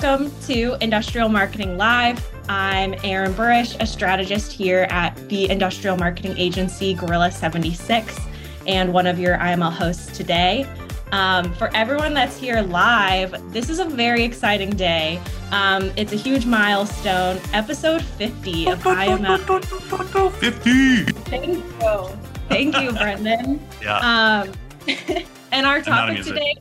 Welcome to Industrial Marketing Live. I'm Erin Burish, a strategist here at the industrial marketing agency Gorilla 76, and one of your IML hosts today. Um, for everyone that's here live, this is a very exciting day. Um, it's a huge milestone, episode 50 of IML. 50! Thank you. Thank you, Brendan. yeah. Um, and our topic today.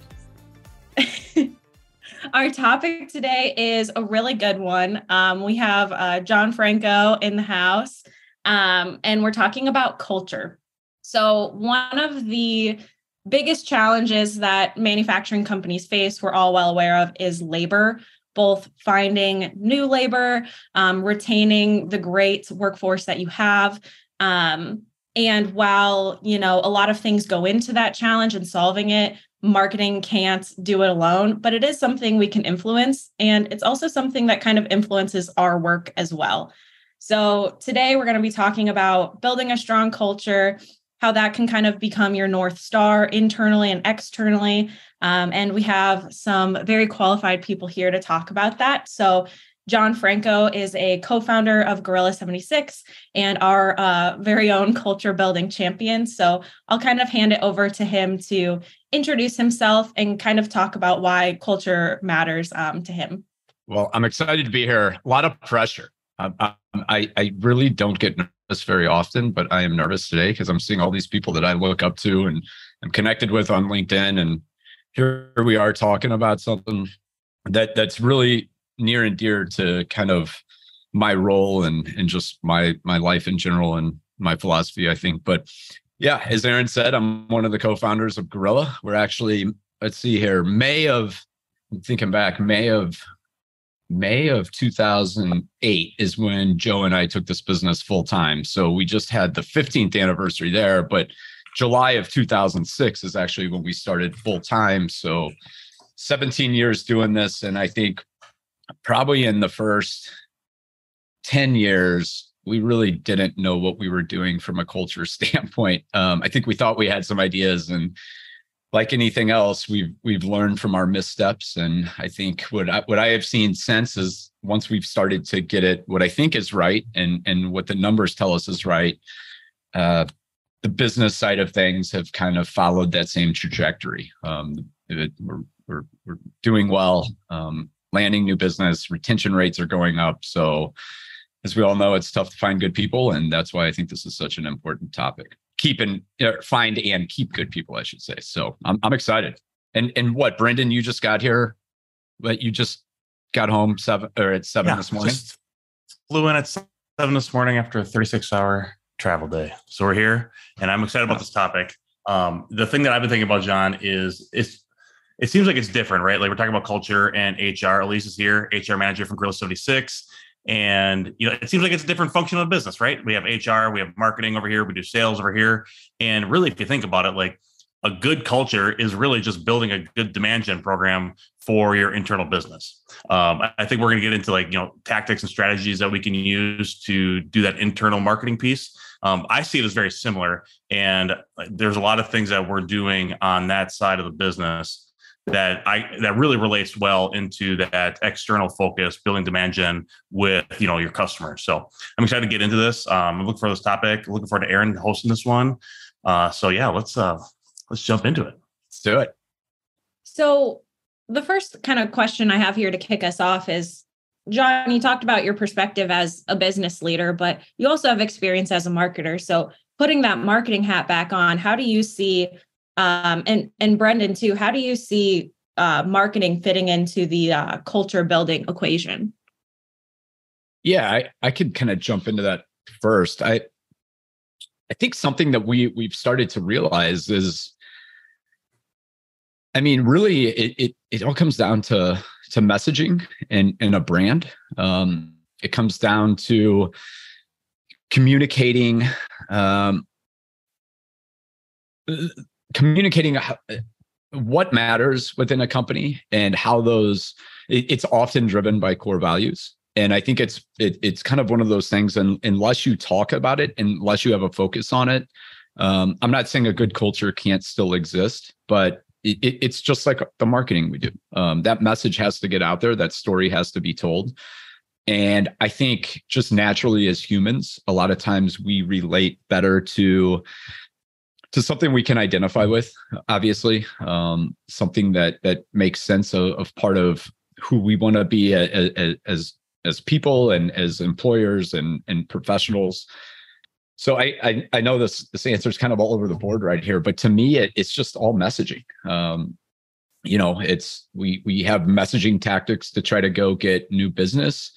Our topic today is a really good one. Um, we have uh, Jon Franko in the house, um, and we're talking about culture. So, one of the biggest challenges that manufacturing companies face, we're all well aware of, is labor, both finding new labor, um, retaining the great workforce that you have. Um, and while, you know, a lot of things go into that challenge and solving it, marketing can't do it alone, but it is something we can influence. And it's also something that kind of influences our work as well. So today we're going to be talking about building a strong culture, how that can kind of become your North Star internally and externally. Um, and we have some very qualified people here to talk about that. So Jon Franko is a co founder of Gorilla 76 and our uh, very own culture building champion. So I'll kind of hand it over to him to introduce himself and kind of talk about why culture matters um, to him. Well, I'm excited to be here. A lot of pressure. Um, I, I really don't get nervous very often, but I am nervous today because I'm seeing all these people that I look up to and I'm connected with on LinkedIn. And here we are talking about something that that's really near and dear to kind of my role and and just my my life in general and my philosophy, I think. But yeah, as Erin said, I'm one of the co-founders of Gorilla. We're actually, let's see here, May of I'm thinking back, May of May of 2008 is when Joe and I took this business full time. So we just had the 15th anniversary there, but July of 2006 is actually when we started full time. So 17 years doing this. And I think probably in the first 10 years, we really didn't know what we were doing from a culture standpoint. Um, I think we thought we had some ideas and like anything else, we've we've learned from our missteps. And I think what I, what I have seen since is once we've started to get it, what I think is right, and and what the numbers tell us is right, uh, the business side of things have kind of followed that same trajectory. Um, it, we're, we're we're doing well. Um, landing new business, retention rates are going up. So, as we all know, it's tough to find good people, and that's why I think this is such an important topic. Keep and uh, find and keep good people, I should say. So, I'm I'm excited. And and what, Brendan, you just got here, but you just got home seven or at seven yeah, this morning. Flew in at seven this morning after a 36 hour travel day. So we're here, and I'm excited about this topic. Um, the thing that I've been thinking about, Jon, is it's it seems like it's different, right? Like we're talking about culture and HR. Elise is here, HR manager from Gorilla 76. And you know, it seems like it's a different function of the business, right? We have HR, we have marketing over here, we do sales over here. And really, if you think about it, like a good culture is really just building a good demand gen program for your internal business. Um, I think we're going to get into like you know tactics and strategies that we can use to do that internal marketing piece. Um, I see it as very similar, and there's a lot of things that we're doing on that side of the business that I that really relates well into that external focus, building demand gen with you know your customers. So I'm excited to get into this. Um, I'm looking for this topic. Looking forward to Erin hosting this one. Uh, so yeah, let's uh, let's jump into it. Let's do it. So the first kind of question I have here to kick us off is Jon, you talked about your perspective as a business leader, but you also have experience as a marketer. So putting that marketing hat back on, how do you see um, and and Brendan too. How do you see uh, marketing fitting into the uh, culture building equation? Yeah, I, I could kind of jump into that first. I I think something that we we've started to realize is, I mean, really, it it, it all comes down to to messaging and and a brand. Um, it comes down to communicating um, communicating what matters within a company and how those it's often driven by core values and i think it's it, it's kind of one of those things and unless you talk about it unless you have a focus on it um, i'm not saying a good culture can't still exist but it, it's just like the marketing we do. Um, that message has to get out there. That story has to be told. And I think just naturally as humans, a lot of times we relate better to to something we can identify with, obviously, um, something that that makes sense of, of part of who we want to be as, as as people and as employers and and professionals. So I, I, I know this this answer is kind of all over the board right here, but to me it, it's just all messaging. Um, you know, it's we we have messaging tactics to try to go get new business.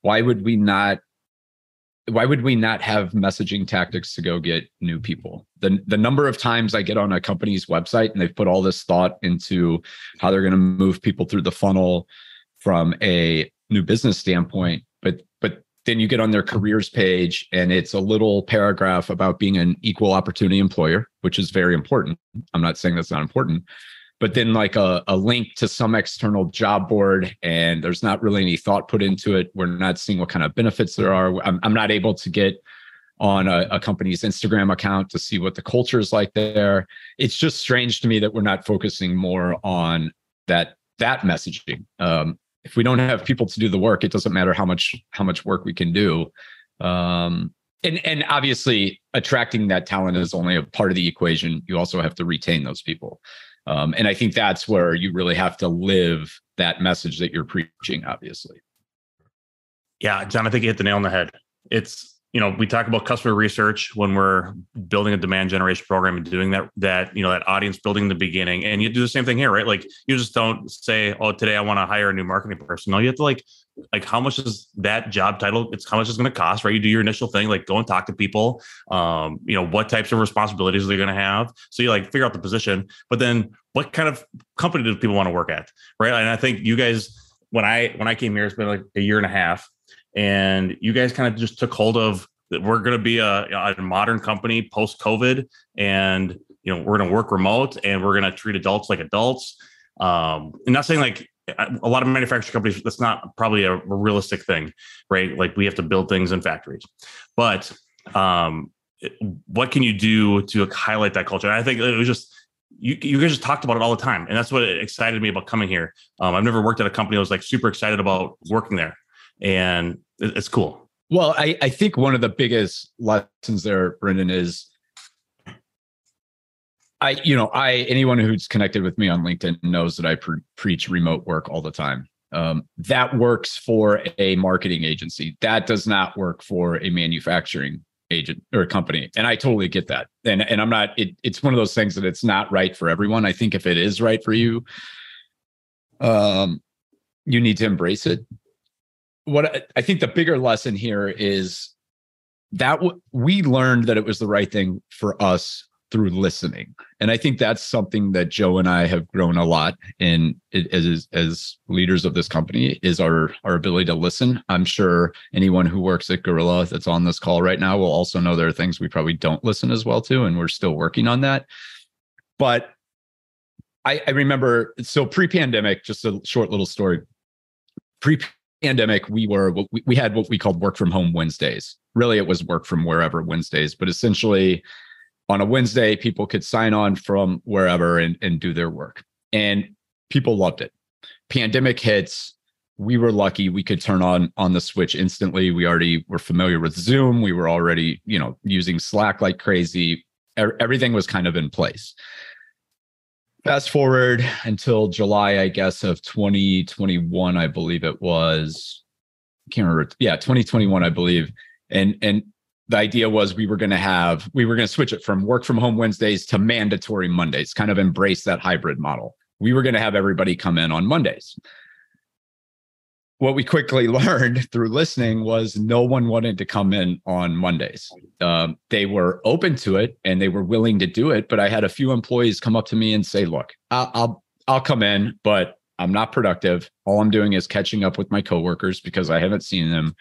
Why would we not why would we not have messaging tactics to go get new people? The the number of times i get on a company's website and they've put all this thought into how they're going to move people through the funnel from a new business standpoint but but then you get on their careers page and it's a little paragraph about being an equal opportunity employer which is very important. I'm not saying that's not important but then like a, a link to some external job board and there's not really any thought put into it. We're not seeing what kind of benefits there are. I'm, I'm not able to get on a, a, company's instagram account to see what the culture is like there. It's just strange to me that we're not focusing more on that that messaging. Um, if we don't have people to do the work it doesn't matter how much how much work we can do. Um, and and obviously attracting that talent is only a part of the equation. You also have to retain those people um, and I think that's where you really have to live that message that you're preaching, obviously. Yeah, Jon, I think you hit the nail on the head. It's you know we talk about customer research when we're building a demand generation program and doing that that you know that audience building in the beginning. And you do the same thing here right? Like you just don't say oh today i want to hire a new marketing person. No you have to like like how much is that job title it's how much it's going to cost right? You do your initial thing like go and talk to people um you know what types of responsibilities they're going to have. So you like figure out the position but then what kind of company do people want to work at right? And i think you guys when i when i came here it's been like a year and a half and you guys kind of just took hold of that we're going to be a, a modern company post covid and you know we're going to work remote and we're going to treat adults like adults. Um and not saying like a lot of manufacturing companies that's not probably a, realistic thing right? Like we have to build things in factories. But um what can you do to highlight that culture? And i think it was just you, you guys just talked about it all the time. And that's what excited me about coming here. Um, i've never worked at a company that was like super excited about working there and it's cool. Well, I, I think one of the biggest lessons there, Brendan, is I, you know, I anyone who's connected with me on LinkedIn knows that I pre- preach remote work all the time. Um, that works for a marketing agency. That does not work for a manufacturing agent or company. And I totally get that. And and I'm not. It, it's one of those things that it's not right for everyone. I think if it is right for you, um, you need to embrace it what I think the bigger lesson here is that w- we learned that it was the right thing for us through listening. And i think that's something that joe and i have grown a lot in as as leaders of this company is our our ability to listen. I'm sure anyone who works at gorilla that's on this call right now will also know there are things we probably don't listen as well to and we're still working on that. But i i remember so pre-pandemic just a short little story. Pre pandemic, we were we had what we called work from home Wednesdays. Really, it was work from wherever Wednesdays, but essentially on a Wednesday, people could sign on from wherever and, and do their work. And people loved it. Pandemic hits. We were lucky we could turn on on the switch instantly. We already were familiar with Zoom. We were already, you know, using Slack like crazy. Everything was kind of in place fast forward until July, I guess, of 2021, I believe it was. I can't remember. Yeah, 2021, I believe. And and the idea was we were going to have we were going to switch it from work from home Wednesdays to mandatory Mondays, kind of embrace that hybrid model. We were going to have everybody come in on Mondays what we quickly learned through listening was no one wanted to come in on Mondays. Um, they were open to it and they were willing to do it, but I had a few employees come up to me and say, "Look, I'll I'll, I'll come in, but I'm not productive. All I'm doing is catching up with my coworkers because I haven't seen them.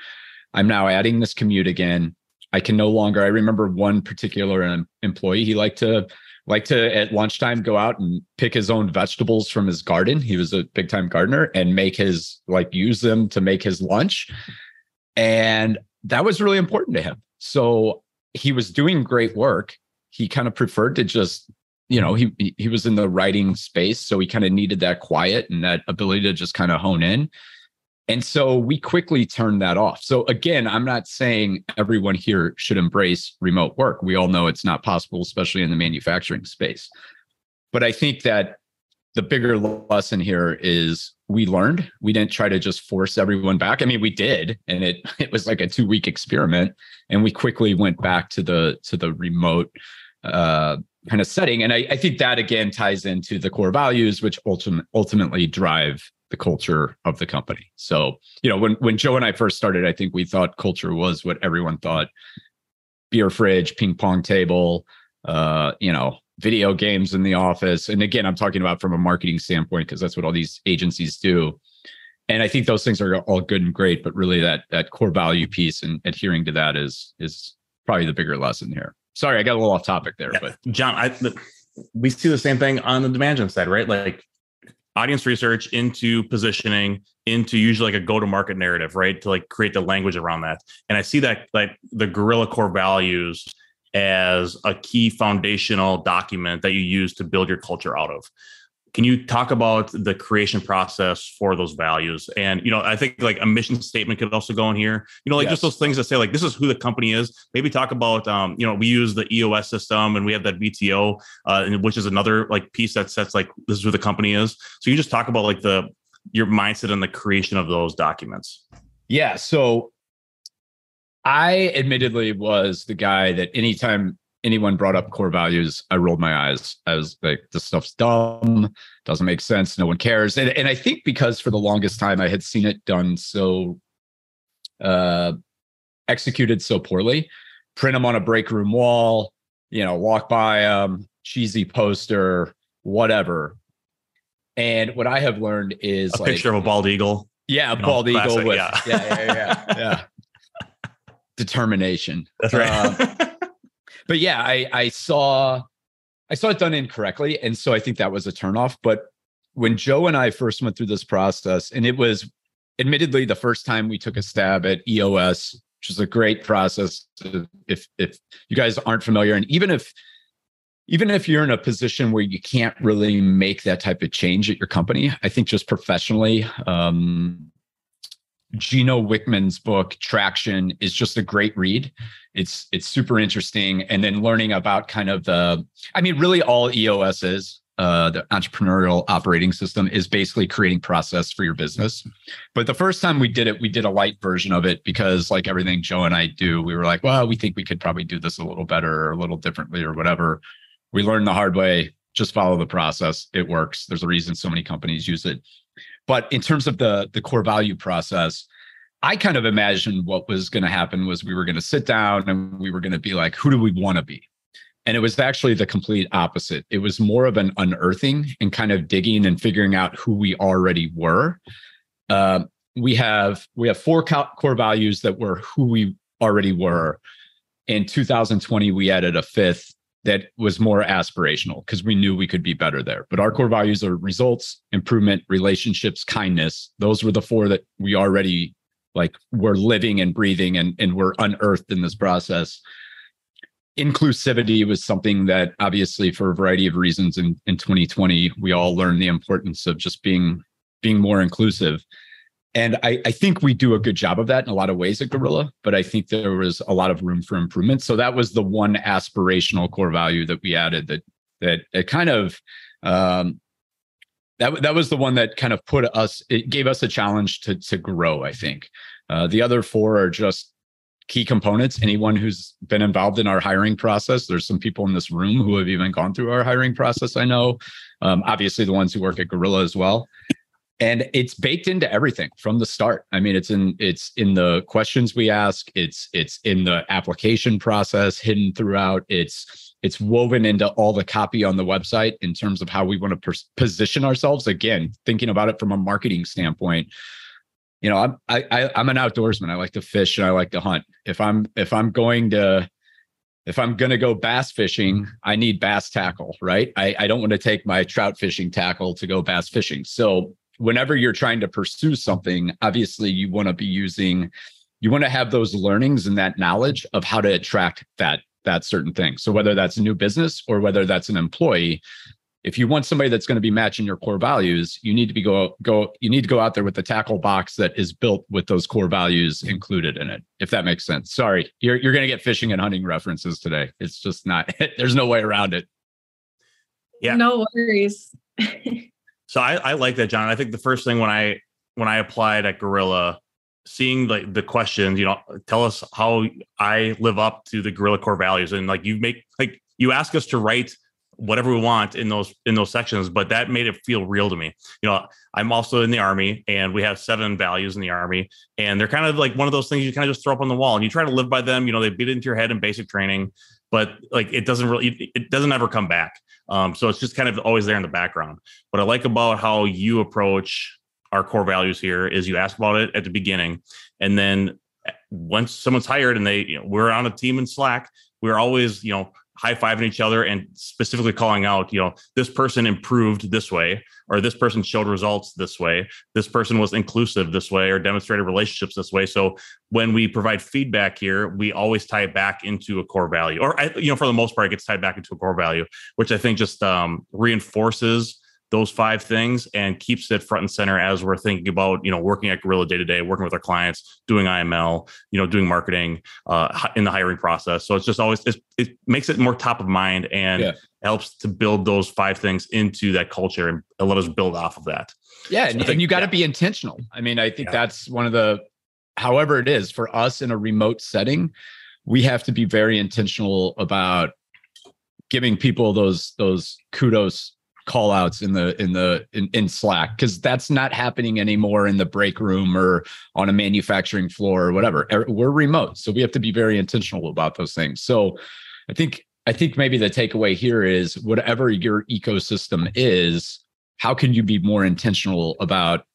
I'm now adding this commute again. I can no longer. I remember one particular employee. He liked to like to at lunchtime go out and pick his own vegetables from his garden. He was a big time gardener and make his like use them to make his lunch. And that was really important to him. So he was doing great work. He kind of preferred to just you know, he he was in the writing space, so he kind of needed that quiet and that ability to just kind of hone in. And so we quickly turned that off. So again, I'm not saying everyone here should embrace remote work. We all know it's not possible, especially in the manufacturing space. But I think that the bigger lesson here is we learned. We didn't try to just force everyone back. I mean, we did, and it it was like a two week experiment, and we quickly went back to the to the remote uh, kind of setting. And I, I think that again ties into the core values, which ultimately ultimately drive the culture of the company. So, you know, when when Joe and I first started, I think we thought culture was what everyone thought: beer fridge, ping pong table, uh, you know, video games in the office. And again, I'm talking about from a marketing standpoint because that's what all these agencies do. And I think those things are all good and great, but really that that core value piece and adhering to that is is probably the bigger lesson here. Sorry, I got a little off topic there, yeah. but Jon, I we see the same thing on the demand gen side, right? Like audience research into positioning into usually like a go to market narrative right? To like create the language around that. And i see that like the gorilla core values as a key foundational document that you use to build your culture out of can you talk about the creation process for those values? And you know i think like a mission statement could also go in here. You know like yes. just those things that say like this is who the company is. Maybe talk about um you know we use the eos system and we have that vto uh, which is another like piece that sets like this is who the company is. So you just talk about like the your mindset and the creation of those documents. Yeah so i admittedly was the guy that anytime anyone brought up core values, I rolled my eyes. I was like, this stuff's dumb, doesn't make sense, no one cares. And, and I think because for the longest time I had seen it done so uh executed so poorly, print them on a break room wall, you know, walk by um cheesy poster, whatever. And what I have learned is a like, picture of a bald eagle. Yeah, a bald know, eagle with yeah, yeah, yeah, yeah. yeah. Determination. That's right. Uh, but yeah, I I saw I saw it done incorrectly, and so I think that was a turnoff. But when Joe and I first went through this process, and it was admittedly the first time we took a stab at EOS, which is a great process. If if you guys aren't familiar, and even if even if you're in a position where you can't really make that type of change at your company, I think just professionally, um, Gino Wickman's book Traction is just a great read. It's it's super interesting, and then learning about kind of the, I mean, really all EOS is uh, the entrepreneurial operating system is basically creating process for your business. But the first time we did it, we did a light version of it because, like everything Joe and I do, we were like, well, we think we could probably do this a little better or a little differently or whatever. We learned the hard way. Just follow the process. It works. There's a reason so many companies use it. But in terms of the the core value process, I kind of imagined what was going to happen was we were going to sit down and we were going to be like, who do we want to be? And it was actually the complete opposite. It was more of an unearthing and kind of digging and figuring out who we already were. Uh, we have we have four core values that were who we already were. In 2020, we added a fifth that was more aspirational because we knew we could be better there. But our core values are results, improvement, relationships, kindness. Those were the four that we already like we're living and breathing and, and we're unearthed in this process. Inclusivity was something that obviously for a variety of reasons in, in 2020, we all learned the importance of just being being more inclusive. And I, I think we do a good job of that in a lot of ways at Gorilla, but I think there was a lot of room for improvement. So that was the one aspirational core value that we added that that it kind of um, that that was the one that kind of put us. It gave us a challenge to to grow. I think uh, the other four are just key components. Anyone who's been involved in our hiring process, there's some people in this room who have even gone through our hiring process. I know, um, obviously, the ones who work at Gorilla as well and it's baked into everything from the start. I mean it's in it's in the questions we ask. It's it's in the application process hidden throughout. It's it's woven into all the copy on the website in terms of how we want to position ourselves. Again thinking about it from a marketing standpoint you know i'm I, I i'm an outdoorsman. I like to fish and i like to hunt. If i'm if i'm going to if I'm going to go bass fishing, I need bass tackle, right? I, I don't want to take my trout fishing tackle to go bass fishing. So whenever you're trying to pursue something, obviously you want to be using, you want to have those learnings and that knowledge of how to attract that that certain thing. So whether that's a new business or whether that's an employee, if you want somebody that's going to be matching your core values, you need to be go go you need to go out there with the tackle box that is built with those core values included in it. If that makes sense. Sorry, you're you're going to get fishing and hunting references today. It's just not. There's no way around it. Yeah. No worries. so I, I like that, Jon. I think the first thing when I when I applied at Gorilla, seeing like the questions, you know, tell us how I live up to the Gorilla core values, and like you make like you ask us to write whatever we want in those in those sections but that made it feel real to me. You know i'm also in the army and we have seven values in the army and they're kind of like one of those things you kind of just throw up on the wall and you try to live by them you know they beat it into your head in basic training but like it doesn't really it doesn't ever come back. Um, so it's just kind of always there in the background. What i like about how you approach our core values here is you ask about it at the beginning and then eh, once someone's hired and they you know, we're on a team in slack we're always you know high fiving each other and specifically calling out, you know, this person improved this way, or this person showed results this way, this person was inclusive this way, or demonstrated relationships this way. So when we provide feedback here, we always tie it back into a core value, or you know, for the most part, it gets tied back into a core value, which I think just um, reinforces those five things and keeps it front and center as we're thinking about you know working at gorilla day to day working with our clients doing iml you know doing marketing uh, in the hiring process so it's just always it's, it makes it more top of mind and yeah. helps to build those five things into that culture and let us build off of that yeah so and, think, you got to yeah. be intentional i mean i think yeah. that's one of the however it is for us in a remote setting we have to be very intentional about giving people those those kudos call outs in the in the in, in slack because that's not happening anymore in the break room or on a manufacturing floor or whatever. Er, we're remote so we have to be very intentional about those things. So i think i think maybe the takeaway here is whatever your ecosystem is how can you be more intentional about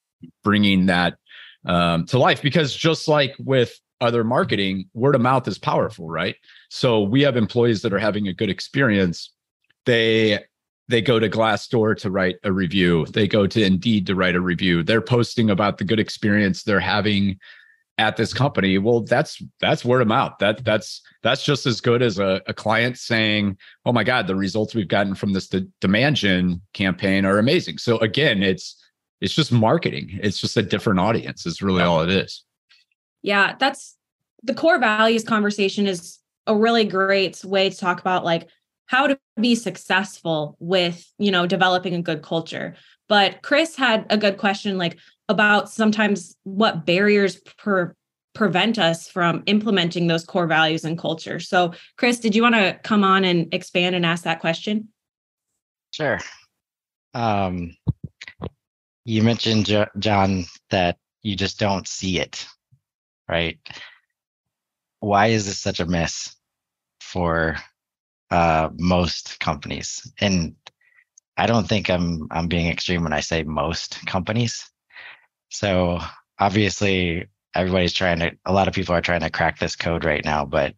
bringing that um, to life? Because just like with other marketing word of mouth is powerful right? So we have employees that are having a good experience. They they go to Glassdoor to write a review. They go to Indeed to write a review. They're posting about the good experience they're having at this company. Well, that's that's word of mouth. That that's that's just as good as a, a client saying, "Oh my God, the results we've gotten from this de- demand gen campaign are amazing." So again, it's it's just marketing. It's just a different audience. Is really all it is. Yeah, that's the core values conversation is a really great way to talk about like how to be successful with you know developing a good culture. But chris had a good question like about sometimes what barriers per prevent us from implementing those core values and culture. So chris did you want to come on and expand and ask that question? Sure. Um you mentioned john that you just don't see it right? Why is this such a mess for uh, most companies. And I don't think I'm I'm being extreme when I say most companies. So obviously everybody's trying to a lot of people are trying to crack this code right now, but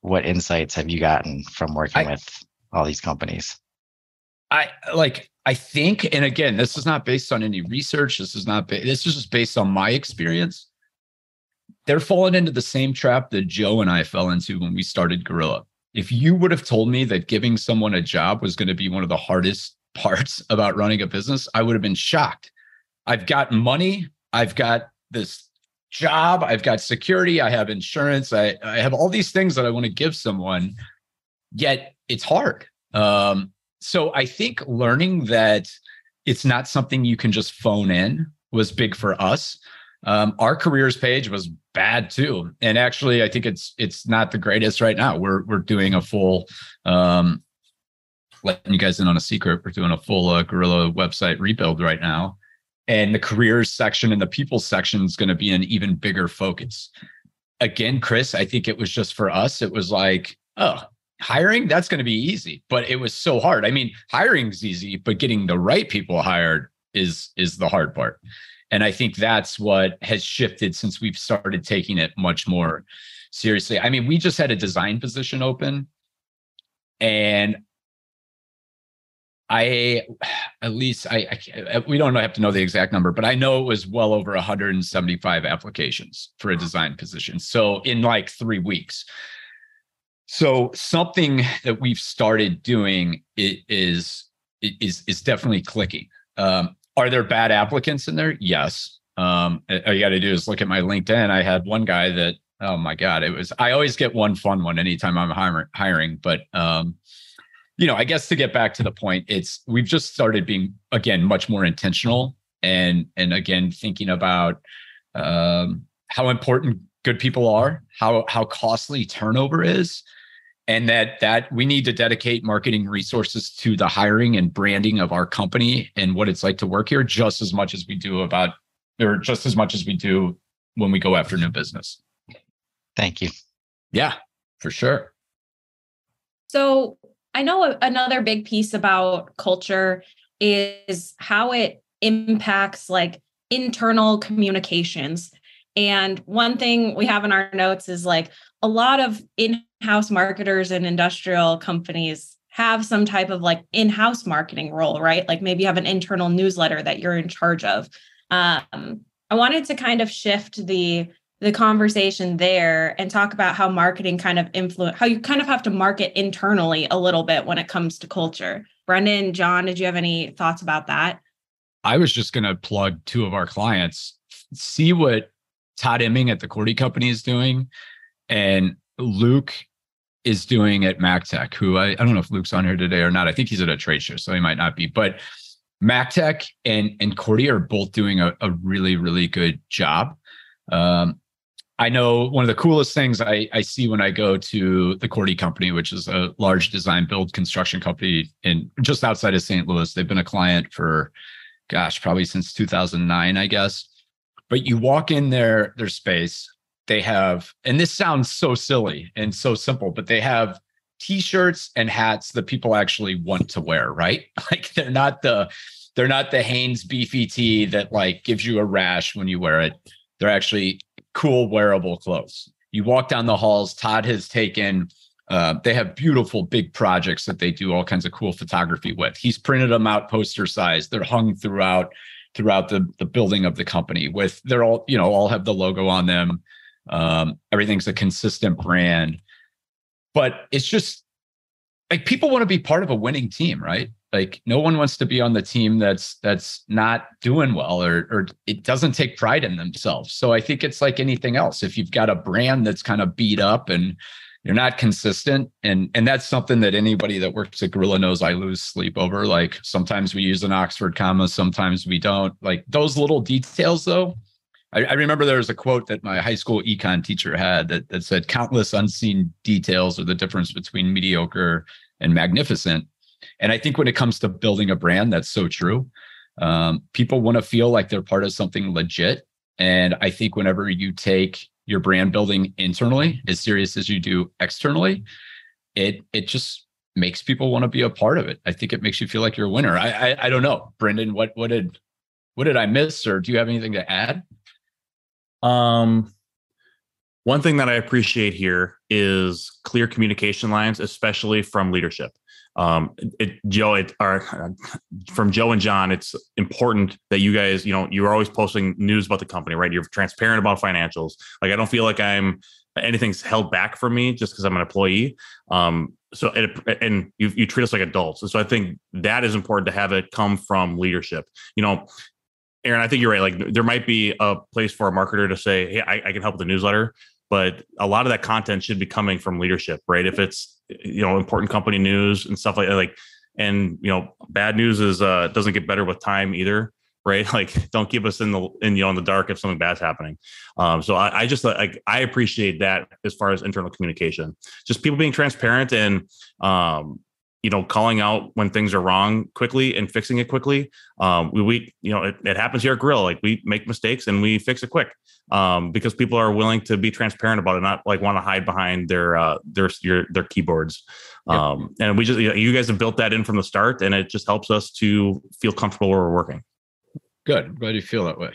what insights have you gotten from working I, with all these companies? I like I think and again, this is not based on any research, this is not this is just based on my experience. They're falling into the same trap that Joe and I fell into when we started Gorilla if you would have told me that giving someone a job was going to be one of the hardest parts about running a business, I would have been shocked. I've got money, I've got this job, I've got security, I have insurance, I, I have all these things that I want to give someone, yet it's hard. Um, so I think learning that it's not something you can just phone in was big for us. Um, our careers page was bad too, and actually, I think it's it's not the greatest right now. We're we're doing a full, um, letting you guys in on a secret. We're doing a full uh, Gorilla website rebuild right now, and the careers section and the people section is going to be an even bigger focus. Again, Chris, I think it was just for us. It was like, oh, hiring that's going to be easy, but it was so hard. I mean, hiring's easy, but getting the right people hired is is the hard part. And I think that's what has shifted since we've started taking it much more seriously. I mean, we just had a design position open and I, at least I, I, we don't have to know the exact number, but I know it was well over 175 applications for a design position. So in like three weeks. So something that we've started doing is is is definitely clicking. Um, are there bad applicants in there? Yes. Um, all you got to do is look at my LinkedIn. I had one guy that, oh my God, it was, I always get one fun one anytime I'm hiring, but, um, you know, I guess to get back to the point, it's, we've just started being, again, much more intentional and, and again, thinking about, um, how important good people are, how, how costly turnover is and that that we need to dedicate marketing resources to the hiring and branding of our company and what it's like to work here just as much as we do about or just as much as we do when we go after new business. Thank you. Yeah for sure. So i know another big piece about culture is how it impacts like internal communications and one thing we have in our notes is like a lot of in-house marketers and industrial companies have some type of like in-house marketing role, right? Like maybe you have an internal newsletter that you're in charge of. Um, I wanted to kind of shift the the conversation there and talk about how marketing kind of influence how you kind of have to market internally a little bit when it comes to culture. Brendan, Jon, did you have any thoughts about that? I was just going to plug two of our clients. See what Todd Imming at the Korte Company is doing, and Luke is doing at MacTech, who I, I don't know if Luke's on here today or not. I think he's at a trade show, so he might not be. But MacTech and and Korte are both doing a, a really really good job. Um, I know one of the coolest things I, I see when I go to the Korte Company, which is a large design build construction company in just outside of St. Louis. They've been a client for, gosh, probably since 2009, I guess but you walk in their their space they have and this sounds so silly and so simple but they have t-shirts and hats that people actually want to wear right? Like they're not the they're not the Hanes beefy tee that like gives you a rash when you wear it. They're actually cool wearable clothes. You walk down the halls todd has taken uh, they have beautiful big projects that they do all kinds of cool photography with. He's printed them out poster size. They're hung throughout throughout the the building of the company with they're all you know all have the logo on them. Um, everything's a consistent brand. But it's just like people want to be part of a winning team right? Like no one wants to be on the team that's that's not doing well or or it doesn't take pride in themselves. So i think it's like anything else. If you've got a brand that's kind of beat up and you're not consistent and and that's something that anybody that works at gorilla knows i lose sleep over. Like sometimes we use an oxford comma sometimes we don't. Like those little details though i, I remember there was a quote that my high school econ teacher had that, that said countless unseen details are the difference between mediocre and magnificent. And i think when it comes to building a brand that's so true. Um, people want to feel like they're part of something legit and i think whenever you take your brand building internally as serious as you do externally, it it just makes people want to be a part of it. I think it makes you feel like you're a winner. I I, I don't know, Brendan. What what did what did I miss, or do you have anything to add? Um, one thing that I appreciate here is clear communication lines, especially from leadership um, it, Joe, it, or from Joe and Jon, it's important that you guys, you know, you're always posting news about the company, right? You're transparent about financials. Like I don't feel like I'm anything's held back from me just because I'm an employee. Um, so it, and you you treat us like adults, and so I think that is important to have it come from leadership. You know, Erin, I think you're right. Like there might be a place for a marketer to say, "Hey, I, I can help with the newsletter," but a lot of that content should be coming from leadership, right? If it's you know important company news and stuff like that, like and you know bad news is uh doesn't get better with time either right? Like don't keep us in the in you know in the dark if something bad's happening. Um so i, I just like i appreciate that as far as internal communication. Just people being transparent and um you know calling out when things are wrong quickly and fixing it quickly um we, we you know it, it happens here at Gorilla like we make mistakes and we fix it quick um, because people are willing to be transparent about it, not like want to hide behind their uh, their your, their keyboards. Yep. Um, and we just you guys have built that in from the start, and it just helps us to feel comfortable where we're working. Good. I'm glad you feel that way.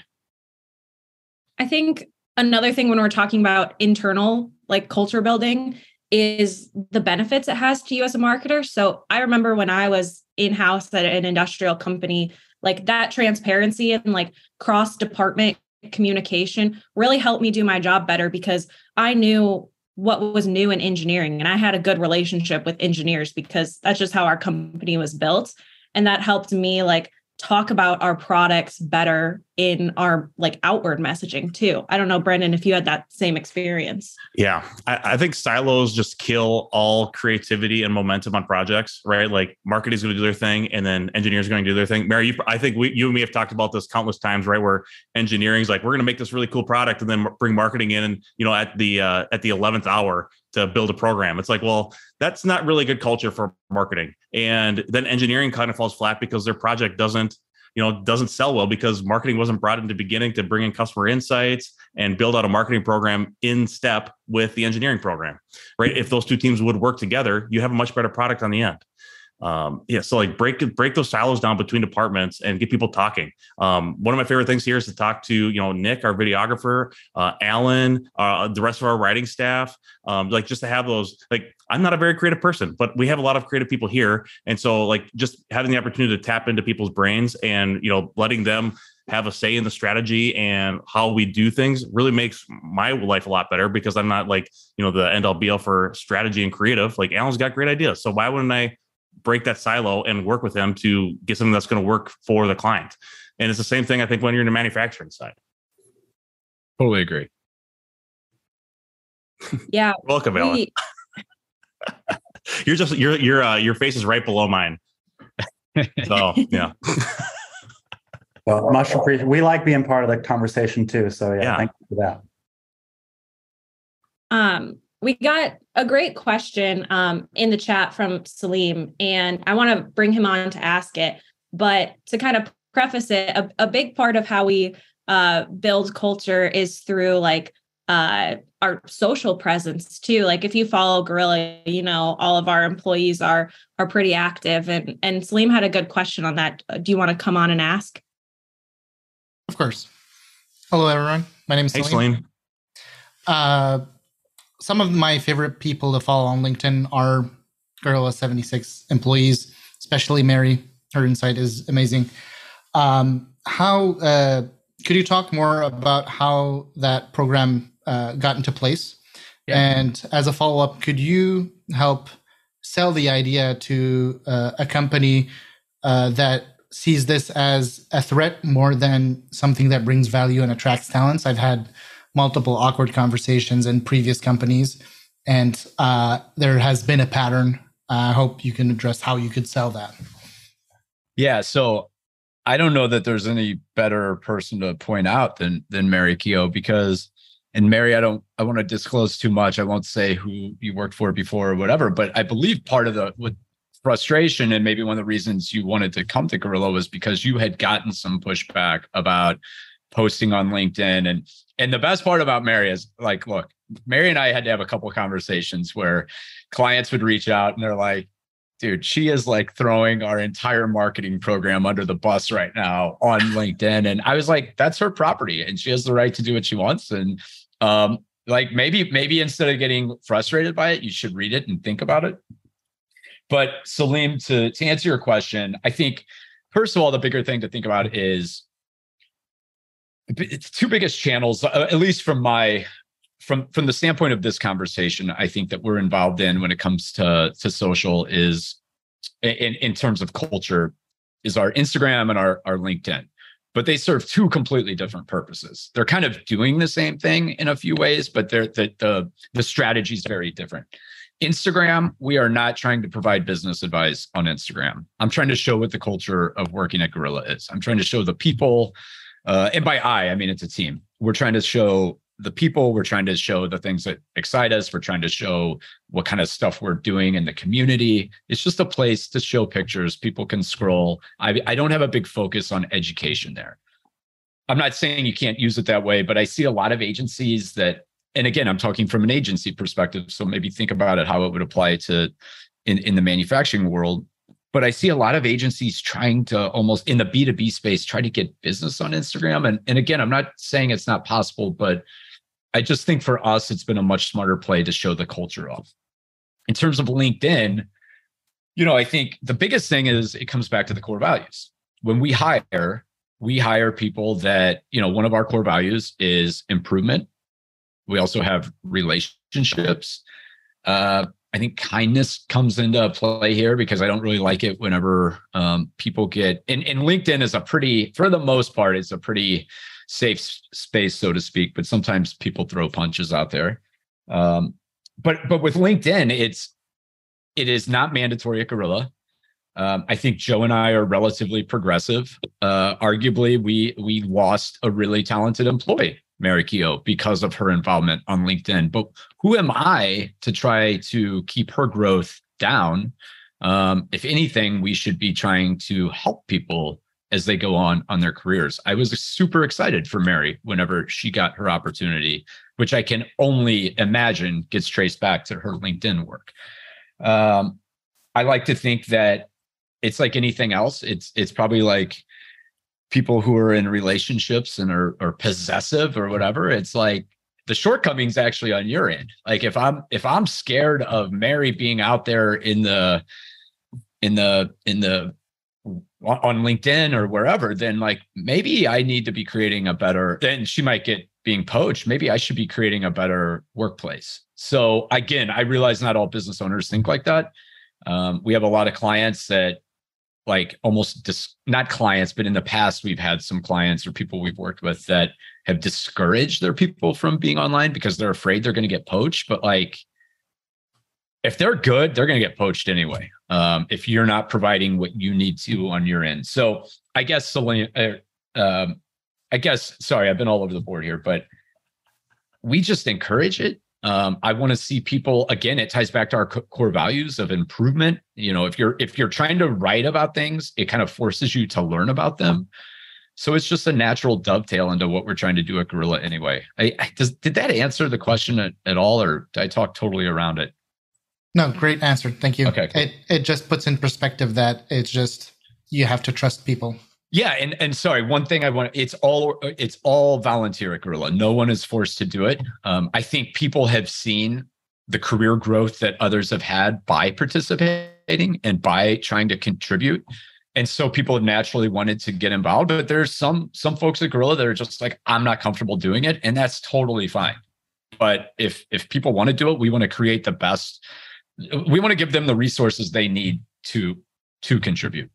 I think another thing when we're talking about internal like culture building is the benefits it has to you as a marketer. So I remember when I was in house at an industrial company, like that transparency and like cross department communication really helped me do my job better because I knew what was new in engineering. And I had a good relationship with engineers because that's just how our company was built. And that helped me like talk about our products better in our like outward messaging too. I don't know, Brendan, if you had that same experience. Yeah, I, I think silos just kill all creativity and momentum on projects, right? Like marketing is going to do their thing, and then engineers are going to do their thing. Mary, you, I think we, you and me have talked about this countless times, right? Where engineering is like, we're going to make this really cool product, and then bring marketing in, and you know, at the uh, at the eleventh hour to build a program. It's like, well, that's not really good culture for marketing. And then engineering kind of falls flat because their project doesn't you know doesn't sell well because marketing wasn't brought into beginning to bring in customer insights and build out a marketing program in step with the engineering program right? If those two teams would work together you have a much better product on the end um, yeah, so like break break those silos down between departments and get people talking. Um, one of my favorite things here is to talk to you know Nick, our videographer, uh, Alan, uh, the rest of our writing staff. Um, like just to have those. Like I'm not a very creative person, but we have a lot of creative people here, and so like just having the opportunity to tap into people's brains and you know letting them have a say in the strategy and how we do things really makes my life a lot better because I'm not like, you know, the end all be all for strategy and creative. Like Alan's got great ideas. So why wouldn't I break that silo and work with them to get something that's going to work for the client. And it's the same thing, I think, when you're in the manufacturing side. Totally agree. Yeah. Welcome, Alan. you're just your your uh, your face is right below mine. So yeah. well, much appreciated. We like being part of the conversation too. So yeah, yeah. thank you for that. Um, we got a great question um, in the chat from Salim, and I want to bring him on to ask it. But to kind of preface it, a, a big part of how we uh, build culture is through like uh, our social presence too. Like if you follow Gorilla, you know all of our employees are are pretty active. And and Salim had a good question on that. Do you want to come on and ask? Of course. Hello, everyone. My name is hey, Salim. Salim. Uh, some of my favorite people to follow on LinkedIn are Gorilla 76 employees, especially Mary. Her insight is amazing. Um, how uh, could you talk more about how that program uh, got into place? Yeah. And as a follow up, could you help sell the idea to uh, a company uh, that sees this as a threat more than something that brings value and attracts talents? I've had multiple awkward conversations in previous companies, and uh, there has been a pattern. I hope you can address how you could sell that. Yeah, so I don't know that there's any better person to point out than than Mary Keogh because and Mary, I don't I want to disclose too much. I won't say who you worked for before or whatever, but I believe part of the with frustration and maybe one of the reasons you wanted to come to Gorilla was because you had gotten some pushback about posting on LinkedIn. And and the best part about Mary is like, look, Mary and I had to have a couple conversations where clients would reach out and they're like, dude, she is like throwing our entire marketing program under the bus right now on LinkedIn. And I was like, that's her property and she has the right to do what she wants. And um, like maybe, maybe instead of getting frustrated by it, you should read it and think about it. But Salim, to, to answer your question, I think first of all, the bigger thing to think about is it's two biggest channels, uh, at least from my from from the standpoint of this conversation, I think that we're involved in when it comes to to social is in in terms of culture is our Instagram and our our LinkedIn. But they serve two completely different purposes. They're kind of doing the same thing in a few ways, but they're the the, the strategy is very different. Instagram, we are not trying to provide business advice on Instagram. I'm trying to show what the culture of working at Gorilla is. I'm trying to show the people uh, and by I, I mean it's a team. We're trying to show the people. We're trying to show the things that excite us. We're trying to show what kind of stuff we're doing in the community. It's just a place to show pictures. People can scroll. I, I don't have a big focus on education there. I'm not saying you can't use it that way, but I see a lot of agencies that, and again, I'm talking from an agency perspective. So maybe think about it how it would apply to in, in the manufacturing world but I see a lot of agencies trying to almost in the B2B space try to get business on Instagram. And, and again, I'm not saying it's not possible, but I just think for us, it's been a much smarter play to show the culture off. In terms of LinkedIn, you know, I think the biggest thing is it comes back to the core values. When we hire, we hire people that, you know, one of our core values is improvement We also have relationships. Uh, I think kindness comes into play here because I don't really like it whenever um, people get and, and LinkedIn is a pretty, for the most part, it's a pretty safe space, so to speak. But sometimes people throw punches out there. Um, but but with LinkedIn, it's it is not mandatory at Gorilla. Um, I think Joe and I are relatively progressive. Uh, arguably, we we lost a really talented employee Mary Keogh because of her involvement on LinkedIn. But who am I to try to keep her growth down? Um, if anything, we should be trying to help people as they go on on their careers. I was super excited for Mary whenever she got her opportunity, which I can only imagine gets traced back to her LinkedIn work. Um, I like to think that it's like anything else. It's it's probably like people who are in relationships and are, are possessive or whatever it's like the shortcomings actually on your end. Like if i'm if i'm scared of mary being out there in the in the in the on linkedin or wherever then like maybe i need to be creating a better then she might get being poached. Maybe i should be creating a better workplace. So again i realize not all business owners think like that. Um, we have a lot of clients that like almost dis- not clients, but in the past, we've had some clients or people we've worked with that have discouraged their people from being online because they're afraid they're going to get poached. But like, if they're good, they're going to get poached anyway. Um, if you're not providing what you need to on your end. So I guess Selena, uh, um, I guess, sorry, I've been all over the board here, but we just encourage it um, I want to see people again. It ties back to our core values of improvement. You know, if you're if you're trying to write about things, it kind of forces you to learn about them. So it's just a natural dovetail into what we're trying to do at Gorilla anyway. I, I does, did that answer the question at, at, all, or did I talk totally around it? No, great answer. Thank you. Okay, cool. it it just puts in perspective that it's just you have to trust people. Yeah, and and sorry, one thing I want it's all it's all volunteer at Gorilla. No one is forced to do it. Um, I think people have seen the career growth that others have had by participating and by trying to contribute. And so people have naturally wanted to get involved, but there's some some folks at Gorilla that are just like, I'm not comfortable doing it, and that's totally fine. But if if people want to do it, we want to create the best. We want to give them the resources they need to to contribute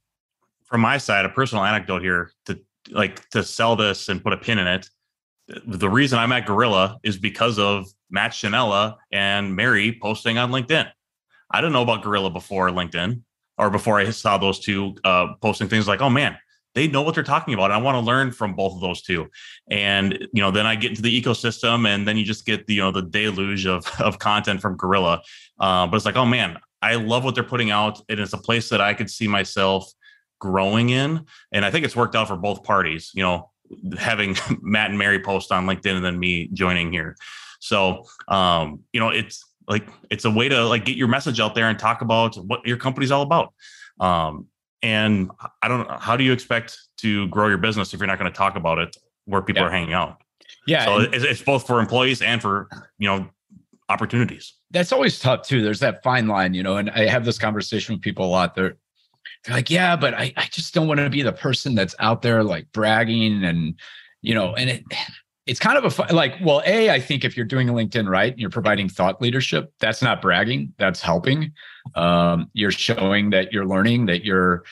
from my side, a personal anecdote here to like to sell this and put a pin in it. The reason I'm at Gorilla is because of Matt Chanella and Mary posting on LinkedIn. I didn't know about Gorilla before LinkedIn or before I saw those two uh, posting things like, oh man, they know what they're talking about. I want to learn from both of those two. And, you know, then I get into the ecosystem and then you just get the, you know, the deluge of, of content from Gorilla. Uh, but it's like, oh man, I love what they're putting out. And it's a place that I could see myself growing in. And I think it's worked out for both parties, you know, having Matt and Mary post on LinkedIn and then me joining here. So, um, you know, it's like, it's a way to like get your message out there and talk about what your company's all about. Um, and I don't know, how do you expect to grow your business if you're not going to talk about it where people yeah. are hanging out? Yeah. So it's, it's both for employees and for, you know, opportunities. That's always tough too. There's that fine line, you know, and I have this conversation with people a lot. They're they're like, yeah, but I, I just don't want to be the person that's out there like bragging and, you know, and it, it's kind of a like, well, A, I think if you're doing a LinkedIn right and you're providing thought leadership, that's not bragging, that's helping. Um, you're showing that you're learning, that you're,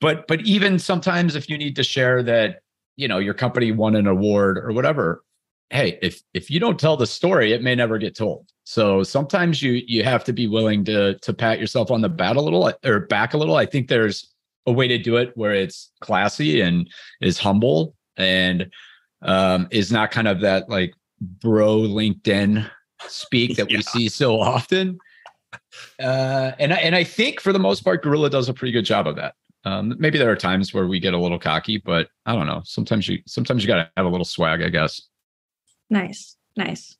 but, but even sometimes if you need to share that, you know, your company won an award or whatever, hey, if if you don't tell the story, it may never get told. So sometimes you you have to be willing to to pat yourself on the back a little or back a little. I think there's a way to do it where it's classy and is humble and um, is not kind of that like bro LinkedIn speak that yeah. we see so often. Uh, and and I think for the most part, Gorilla does a pretty good job of that. Um, maybe there are times where we get a little cocky, but I don't know. Sometimes you sometimes you got to have a little swag, I guess. Nice. Nice.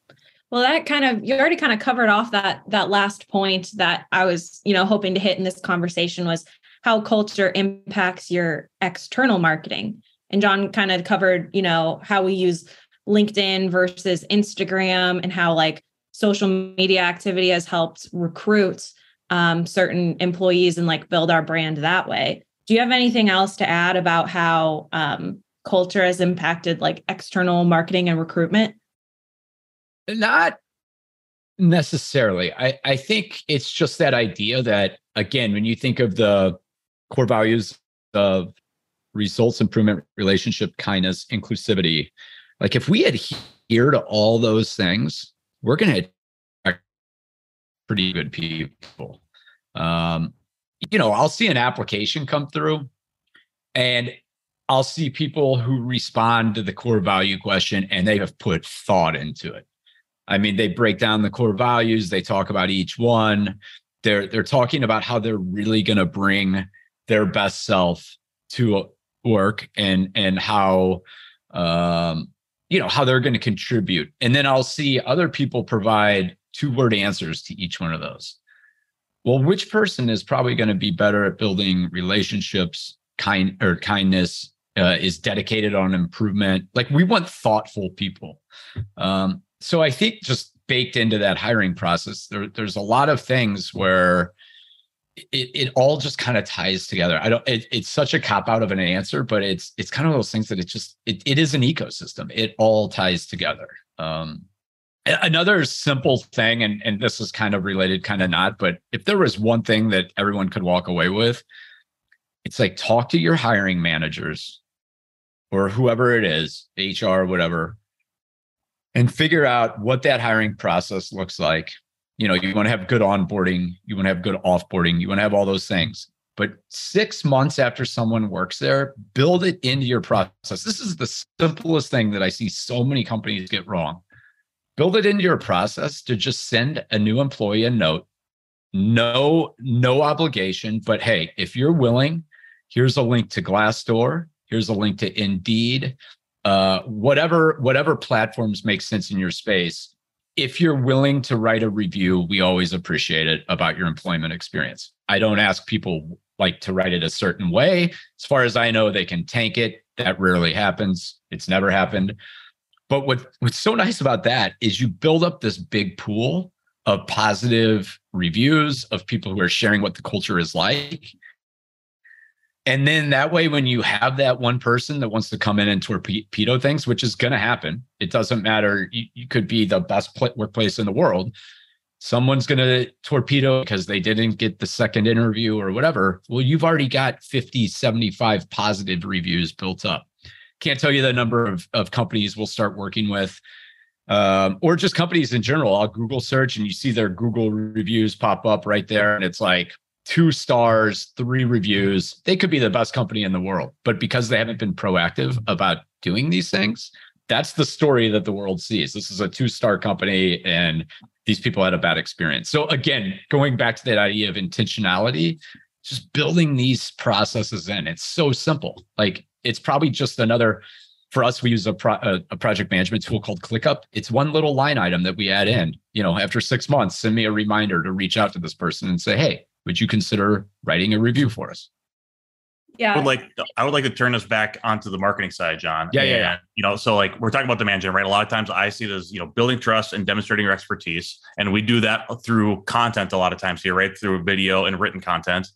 Well, that kind of you already kind of covered off that that last point that I was, you know, hoping to hit in this conversation was how culture impacts your external marketing. And Jon kind of covered, you know, how we use LinkedIn versus Instagram and how like social media activity has helped recruit um, certain employees and like build our brand that way. Do you have anything else to add about how um, culture has impacted like external marketing and recruitment? Not necessarily. I, I think it's just that idea that, again, when you think of the core values of results improvement, relationship, kindness, inclusivity, like if we adhere to all those things, we're going to attract pretty good people. Um, you know, I'll see an application come through and I'll see people who respond to the core value question and they have put thought into it. I mean, they break down the core values, they talk about each one. They're they're talking about how they're really going to bring their best self to work and and how um you know how they're going to contribute. And then I'll see other people provide two word answers to each one of those. Well, which person is probably going to be better at building relationships, kind or kindness, uh, is dedicated on improvement. Like we want thoughtful people. Um, so I think just baked into that hiring process, there, there's a lot of things where it, it all just kind of ties together. I don't. It, it's such a cop out of an answer, but it's it's kind of those things that it just it, it is an ecosystem. It all ties together. Um, another simple thing, and and this is kind of related, kind of not, but if there was one thing that everyone could walk away with, it's like talk to your hiring managers or whoever it is, HR, whatever, and figure out what that hiring process looks like. You know, you want to have good onboarding, you want to have good offboarding, you want to have all those things. But six months after someone works there, build it into your process. This is the simplest thing that I see so many companies get wrong. Build it into your process to just send a new employee a note. No, no obligation, but hey, if you're willing, here's a link to Glassdoor here's a link to Indeed, uh, whatever whatever platforms make sense in your space. If you're willing to write a review, we always appreciate it about your employment experience. I don't ask people like to write it a certain way. As far as I know, they can tank it. That rarely happens. It's never happened. But what, what's so nice about that is you build up this big pool of positive reviews of people who are sharing what the culture is like and then that way, when you have that one person that wants to come in and torpedo things, which is going to happen, it doesn't matter. You, you could be the best workplace in the world. Someone's going to torpedo because they didn't get the second interview or whatever. Well, you've already got 50, 75 positive reviews built up. Can't tell you the number of, of companies we'll start working with um, or just companies in general. I'll Google search and you see their Google reviews pop up right there. And it's like, two stars, three reviews. They could be the best company in the world, but because they haven't been proactive about doing these things, that's the story that the world sees. This is a two star company and these people had a bad experience. So, again, going back to that idea of intentionality, just building these processes in, it's so simple. Like, it's probably just another. For us, we use a, pro, a, a project management tool called ClickUp. It's one little line item that we add in. You know, after six months, send me a reminder to reach out to this person and say, "Hey, would you consider writing a review for us? Yeah. I would like I would like to turn us back onto the marketing side, Jon. Yeah, yeah, yeah. You know, so like we're talking about demand gen, right? A lot of times I see it as, you know, building trust and demonstrating your expertise. And we do that through content a lot of times here, right? Through video and written content.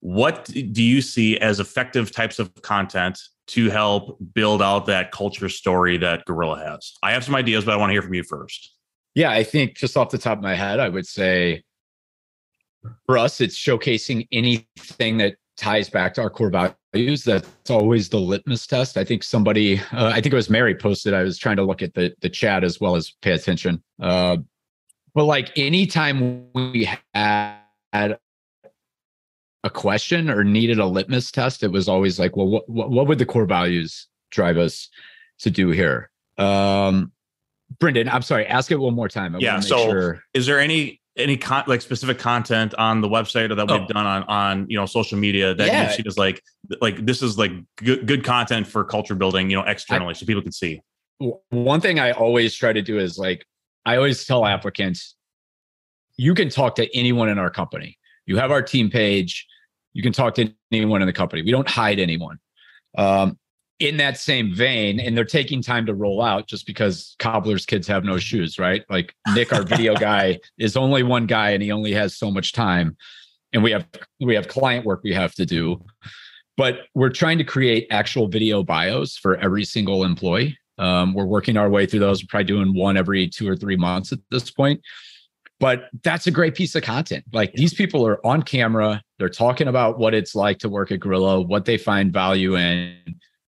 What do you see as effective types of content to help build out that culture story that Gorilla has? I have some ideas, but I want to hear from you first. Yeah, I think just off the top of my head, I would say for us, it's showcasing anything that ties back to our core values. That's always the litmus test. I think somebody, uh, I think it was Mary posted. I was trying to look at the the chat as well as pay attention. Uh, but like anytime we had a question or needed a litmus test, it was always like, well, what what would the core values drive us to do here? Um, Brendan, I'm sorry, ask it one more time. I yeah. So, sure. is there any any con- like specific content on the website or that we've oh. done on on you know social media that yeah. you see as like like this is like good, good content for culture building you know externally I, so people can see. One thing i always try to do is like i always tell applicants you can talk to anyone in our company. You have our team page. You can talk to anyone in the company. We don't hide anyone. Um, in that same vein, and they're taking time to roll out just because cobbler's kids have no shoes, right? Like Nick, our video guy, is only one guy and he only has so much time. And we have we have client work we have to do. But we're trying to create actual video bios for every single employee. Um, we're working our way through those. We're probably doing one every two or three months at this point. But that's a great piece of content. Like these people are on camera, they're talking about what it's like to work at Gorilla, what they find value in,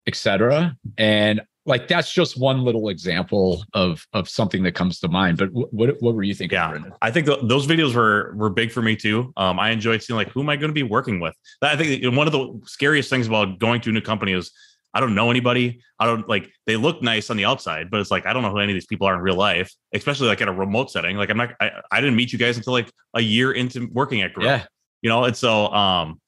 etc. And like that's just one little example of of something that comes to mind. But w- what what were you thinking? Yeah, Brendan? I think th- those videos were were big for me too. Um, I enjoyed seeing like who am I going to be working with. I think one of the scariest things about going to a new company is I don't know anybody. I don't like they look nice on the outside, but it's like I don't know who any of these people are in real life, especially like in a remote setting. Like I'm not I, I didn't meet you guys until like a year into working at Grow. Yeah. You know, and so um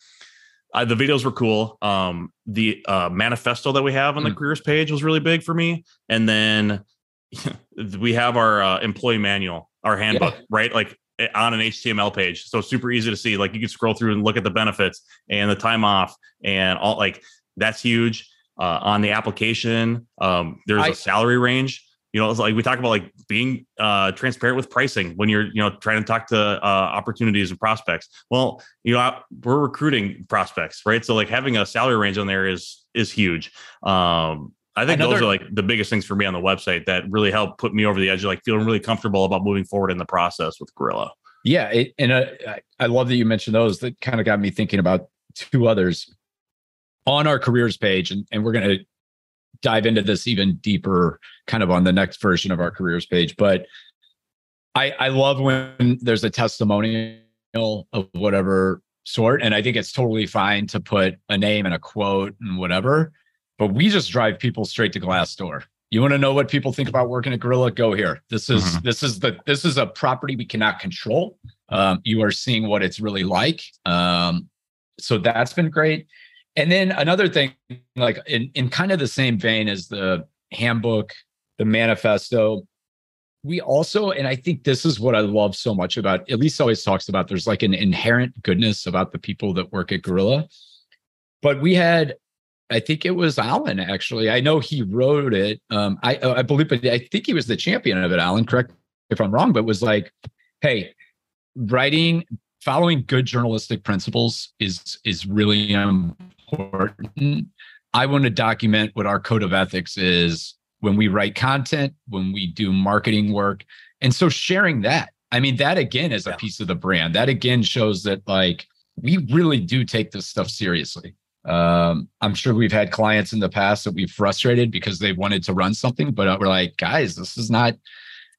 I, the videos were cool. Um, the uh, manifesto that we have on the Mm. careers page was really big for me. And then we have our uh, employee manual, our handbook, right? Like eh, on an HTML page. So super easy to see. Like you can scroll through and look at the benefits and the time off and all like that's huge. Uh, on the application, um, there's I- a salary range. You know, it's like we talk about like being uh, transparent with pricing when you're, you know, trying to talk to uh, opportunities and prospects. Well, you know, we're recruiting prospects, right? So like having a salary range on there is is huge. Um, I think those are like the biggest things for me on the website that really help put me over the edge, like feeling really comfortable about moving forward in the process with Gorilla. Yeah, it, and uh, I- I love that you mentioned those. That kind of got me thinking about two others on our careers page, and, and we're going to dive into this even deeper, kind of on the next version of our careers page. But I I love when there's a testimonial of whatever sort, and I think it's totally fine to put a name and a quote and whatever. But we just drive people straight to Glassdoor. You want to know what people think about working at Gorilla? Go here. This is Mhm. this is the this is a property we cannot control. Um, you are seeing what it's really like. Um, so that's been great. And then another thing, like in, in kind of the same vein as the handbook, the manifesto, we also, and I think this is what I love so much about, at least always talks about, there's like an inherent goodness about the people that work at Gorilla. But we had, I think it was Alan actually. I know he wrote it. Um, I I believe, but I think he was the champion of it, Alan. Correct if I'm wrong, but was like, hey, writing following good journalistic principles is is really important i want to document what our code of ethics is when we write content when we do marketing work and so sharing that i mean that again is a Yeah. piece of the brand that again shows that like we really do take this stuff seriously um, i'm sure we've had clients in the past that we've frustrated because they wanted to run something but we're like guys this is not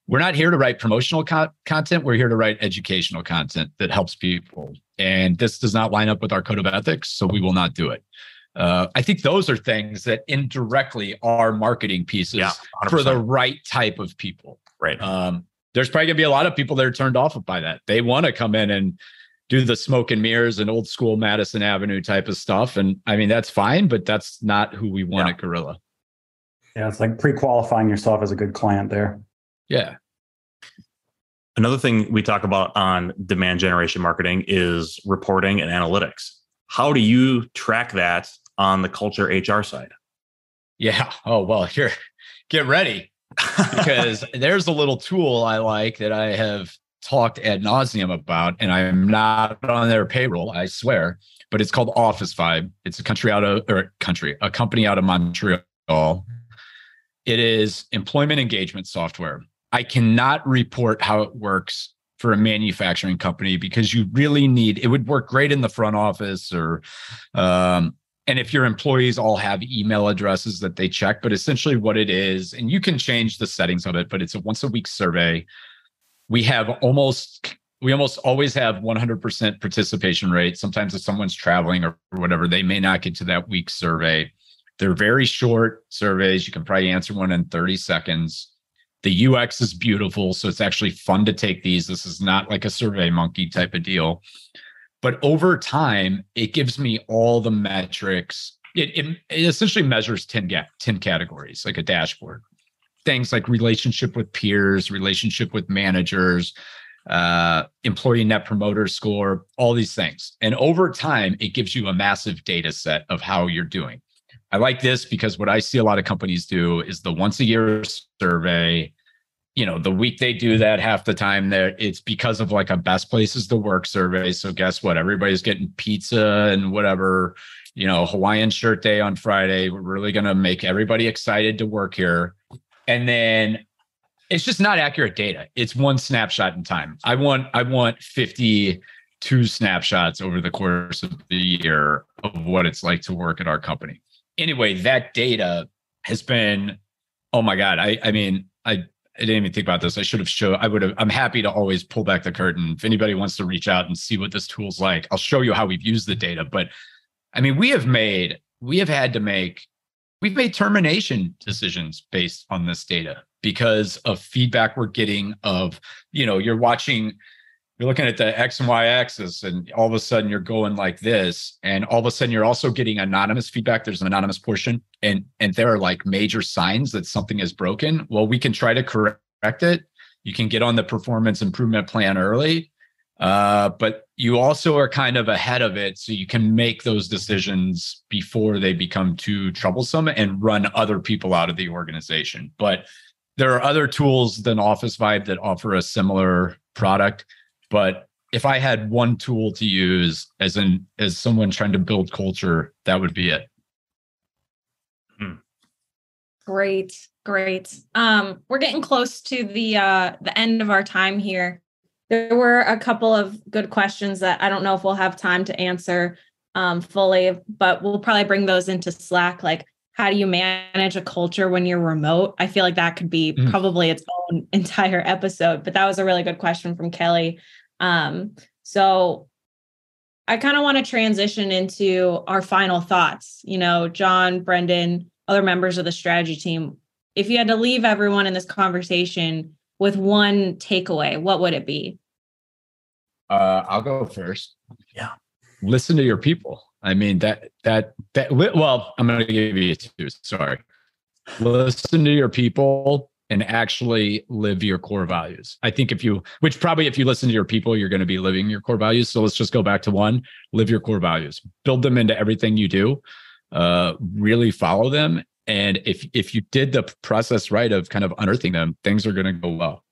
we're not here to write promotional co- content. We're here to write educational content that helps people. And this does not line up with our code of ethics, so we will not do it. Uh, I think those are things that indirectly are marketing pieces Yeah, for the right type of people. right. Um, there's probably gonna be a lot of people that are turned off by that. They want to come in and do the smoke and mirrors and old school Madison Avenue type of stuff. And I mean, that's fine, but that's not who we want Yeah. at Gorilla. Yeah, it's like pre-qualifying yourself as a good client there. Yeah. Another thing we talk about on demand generation marketing is reporting and analytics. How do you track that on the culture HR side? Yeah. Oh, well, here, get ready. because there's a little tool I like that I have talked ad nauseum about, and I'm not on their payroll, I swear, but it's called Office Vibe. It's a country out of or country, a company out of Montreal. It is employment engagement software. I cannot report how it works for a manufacturing company because you really need it would work great in the front office or um, and if your employees all have email addresses that they check, but essentially what it is, and you can change the settings of it, but it's a once a week survey. We have almost, we almost always have 100% participation rate. Sometimes if someone's traveling or whatever, they may not get to that week survey. They're very short surveys. You can probably answer one in 30 seconds. The UX is beautiful. So it's actually fun to take these. This is not like a survey monkey type of deal but over time it gives me all the metrics it, it, it essentially measures 10 ga- 10 categories like a dashboard things like relationship with peers relationship with managers uh, employee net promoter score all these things and over time it gives you a massive data set of how you're doing i like this because what i see a lot of companies do is the once a year survey you know, the week they do that, half the time there, it's because of like a best places to work survey. So guess what? Everybody's getting pizza and whatever, you know, Hawaiian shirt day on Friday. We're really going to make everybody excited to work here. And then it's just not accurate data. It's one snapshot in time. I want, I want 52 snapshots over the course of the year of what it's like to work at our company. Anyway, that data has been, oh my God. I, I mean, I I didn't even think about this. I should have shown. I would have. I'm happy to always pull back the curtain. If anybody wants to reach out and see what this tool's like, I'll show you how we've used the data. But I mean, we have made, we have had to make, we've made termination decisions based on this data because of feedback we're getting. Of you know, you're watching you're looking at the X and Y axis, and all of a sudden you're going like this, and all of a sudden you're also getting anonymous feedback. There's an anonymous portion, and and there are like major signs that something is broken. Well, we can try to correct it. You can get on the performance improvement plan early, uh, but you also are kind of ahead of it, so you can make those decisions before they become too troublesome and run other people out of the organization. But there are other tools than Office Vibe that offer a similar product but if I had one tool to use as an as someone trying to build culture, that would be it. Hmm. Great, great. Um, we're getting close to the uh the end of our time here. There were a couple of good questions that I don't know if we'll have time to answer um fully, but we'll probably bring those into Slack like how do you manage a culture when you're remote? I feel like that could be mm. probably its own entire episode, but that was a really good question from Kelly. Um, so I kind of want to transition into our final thoughts. You know, Jon, Brendan, other members of the strategy team. If you had to leave everyone in this conversation with one takeaway, what would it be? Uh, I'll go first. Yeah. Listen to your people. I mean that that that well, I'm going to give you two. Sorry. Listen to your people and actually live your core values. I think if you, which probably if you listen to your people, you're going to be living your core values. So let's just go back to one live your core values, build them into everything you do, uh, really follow them. And if if you did the process right of kind of unearthing them, things are going to go well.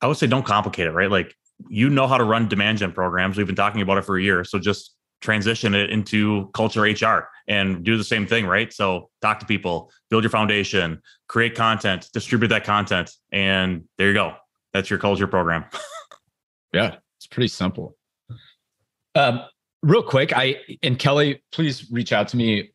I would say don't complicate it, right? Like you know how to run demand gen programs. We've been talking about it for a year. So just transition it into culture HR and do the same thing, right? So talk to people, build your foundation, create content, distribute that content, and there you go. That's your culture program. yeah, it's pretty simple. Um, real quick, I and Kelly, please reach out to me.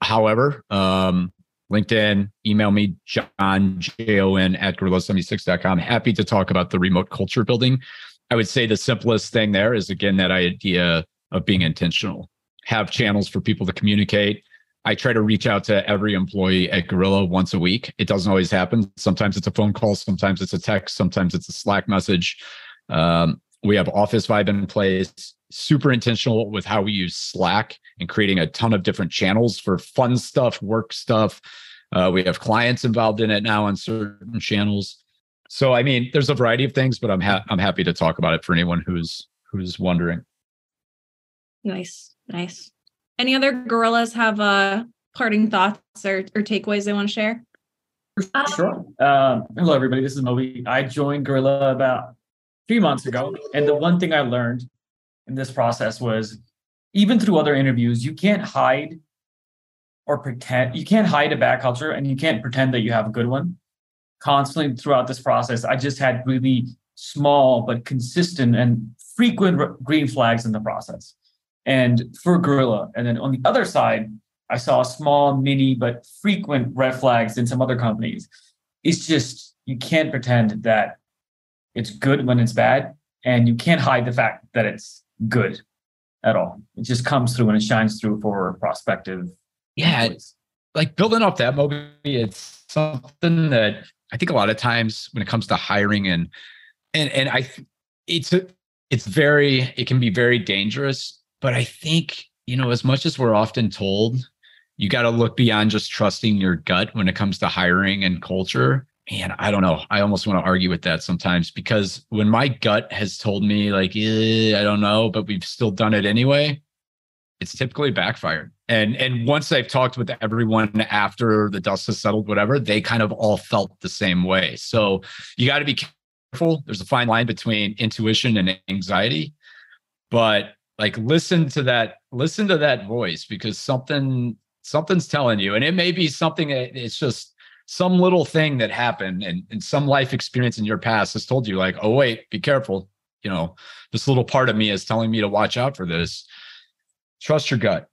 However, um, LinkedIn, email me, Jon, J O N at gorilla76.com. Happy to talk about the remote culture building. I would say the simplest thing there is again that idea of being intentional have channels for people to communicate. I try to reach out to every employee at Gorilla once a week. It doesn't always happen. Sometimes it's a phone call, sometimes it's a text, sometimes it's a Slack message. Um, we have Office Vibe in place, super intentional with how we use Slack and creating a ton of different channels for fun stuff, work stuff. Uh, we have clients involved in it now on certain channels. So, I mean, there's a variety of things, but I'm ha- I'm happy to talk about it for anyone who's who's wondering. Nice. Nice. Any other gorillas have uh parting thoughts or, or takeaways they want to share? Sure. Um, hello, everybody. This is Moby. I joined Gorilla about three months ago. And the one thing I learned in this process was even through other interviews, you can't hide or pretend, you can't hide a bad culture and you can't pretend that you have a good one. Constantly throughout this process, I just had really small but consistent and frequent green flags in the process and for Gorilla. And then on the other side, I saw small, mini, but frequent red flags in some other companies. It's just, you can't pretend that it's good when it's bad, and you can't hide the fact that it's good at all. It just comes through and it shines through for prospective. Yeah. Like building off that, Moby, it's something that I think a lot of times when it comes to hiring and, and, and I, it's, a, it's very, it can be very dangerous but I think, you know, as much as we're often told, you got to look beyond just trusting your gut when it comes to hiring and culture. Man, I don't know. I almost want to argue with that sometimes because when my gut has told me, like, eh, I don't know, but we've still done it anyway, it's typically backfired. And and once I've talked with everyone after the dust has settled, whatever, they kind of all felt the same way. So you got to be careful. There's a fine line between intuition and anxiety, but like listen to that, listen to that voice because something something's telling you, and it may be something that it's just some little thing that happened and, and some life experience in your past has told you like, oh wait, be careful. You know, this little part of me is telling me to watch out for this Trust your gut.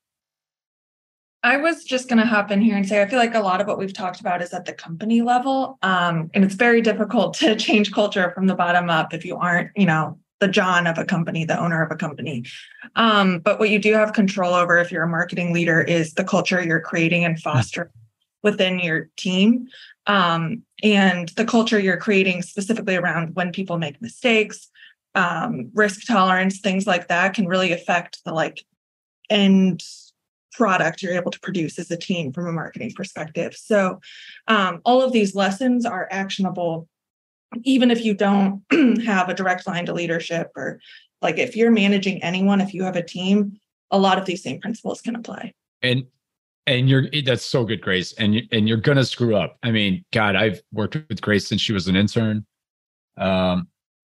I was just going to hop in here and say I feel like a lot of what we've talked about is at the company level, um, and it's very difficult to change culture from the bottom up if you aren't, you know, the Jon of a company, the owner of a company. Um, but what you do have control over if you're a marketing leader is the culture you're creating and fostering within your team, um, and the culture you're creating specifically around when people make mistakes, um, risk tolerance, things like that can really affect the like end product you're able to produce as a team from a marketing perspective. So, um, all of these lessons are actionable, even if you don't have a direct line to leadership or like if you're managing anyone, if you have a team, a lot of these same principles can apply. And and you're that's so good, Grace. And and you're gonna screw up. I mean, God, I've worked with Grace since she was an intern. Um,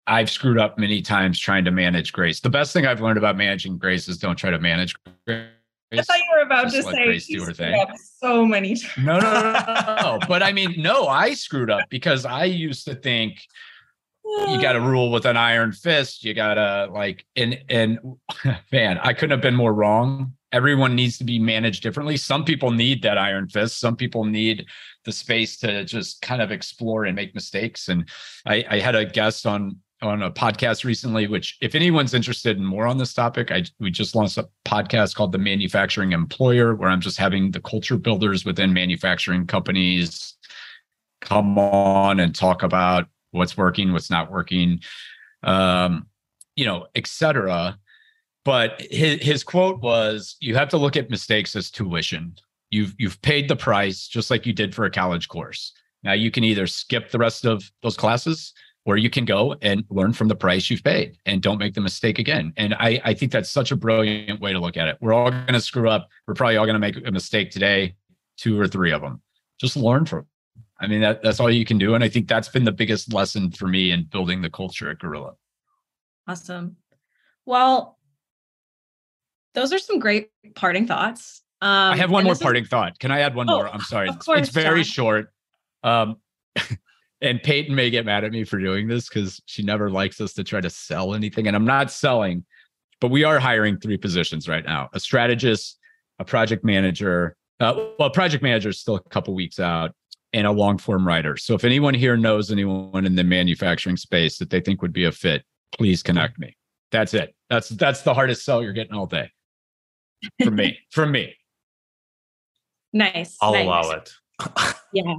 I've screwed up many times trying to manage grace. The best thing I've learned about managing grace is don't try to manage grace. I thought you were about Just to say grace do her thing. so many times. No, no, no, no, no. but I mean, no, I screwed up because I used to think you got to rule with an iron fist. You got to like, and and man, I couldn't have been more wrong. Everyone needs to be managed differently. Some people need that iron fist. Some people need the space to just kind of explore and make mistakes. And I, I had a guest on on a podcast recently, which if anyone's interested in more on this topic, I we just launched a podcast called The Manufacturing Employer, where I'm just having the culture builders within manufacturing companies come on and talk about what's working, what's not working, um, you know, etc. But his, his quote was, "You have to look at mistakes as tuition. You've you've paid the price, just like you did for a college course. Now you can either skip the rest of those classes." Where you can go and learn from the price you've paid and don't make the mistake again. And I, I think that's such a brilliant way to look at it. We're all going to screw up. We're probably all going to make a mistake today, two or three of them. Just learn from. Them. I mean, that, that's all you can do. And I think that's been the biggest lesson for me in building the culture at Gorilla. Awesome. Well, those are some great parting thoughts. Um, I have one more parting is... thought. Can I add one oh, more? I'm sorry. Course, it's very Jon. short. Um, and Peyton may get mad at me for doing this because she never likes us to try to sell anything. And I'm not selling, but we are hiring three positions right now a strategist, a project manager. Uh, well, project manager is still a couple weeks out, and a long form writer. So if anyone here knows anyone in the manufacturing space that they think would be a fit, please connect me. That's it. That's that's the hardest sell you're getting all day. From me. From me. Nice. I'll nice. allow it. yeah.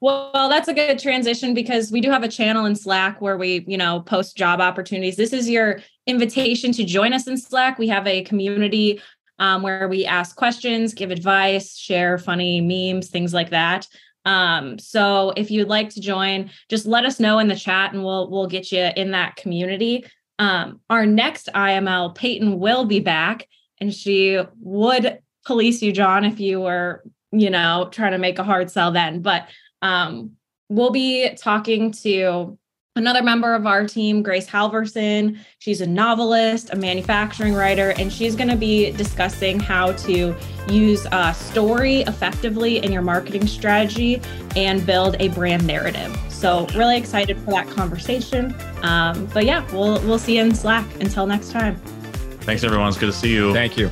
Well, that's a good transition because we do have a channel in Slack where we, you know, post job opportunities. This is your invitation to join us in Slack. We have a community um, where we ask questions, give advice, share funny memes, things like that. Um, so if you'd like to join, just let us know in the chat and we'll we'll get you in that community. Um, our next IML, Peyton will be back and she would police you, Jon, if you were, you know, trying to make a hard sell then. But um, we'll be talking to another member of our team, Grace Halverson. She's a novelist, a manufacturing writer, and she's going to be discussing how to use a story effectively in your marketing strategy and build a brand narrative. So, really excited for that conversation. Um, but yeah, we'll we'll see you in Slack. Until next time. Thanks, everyone. It's good to see you. Thank you.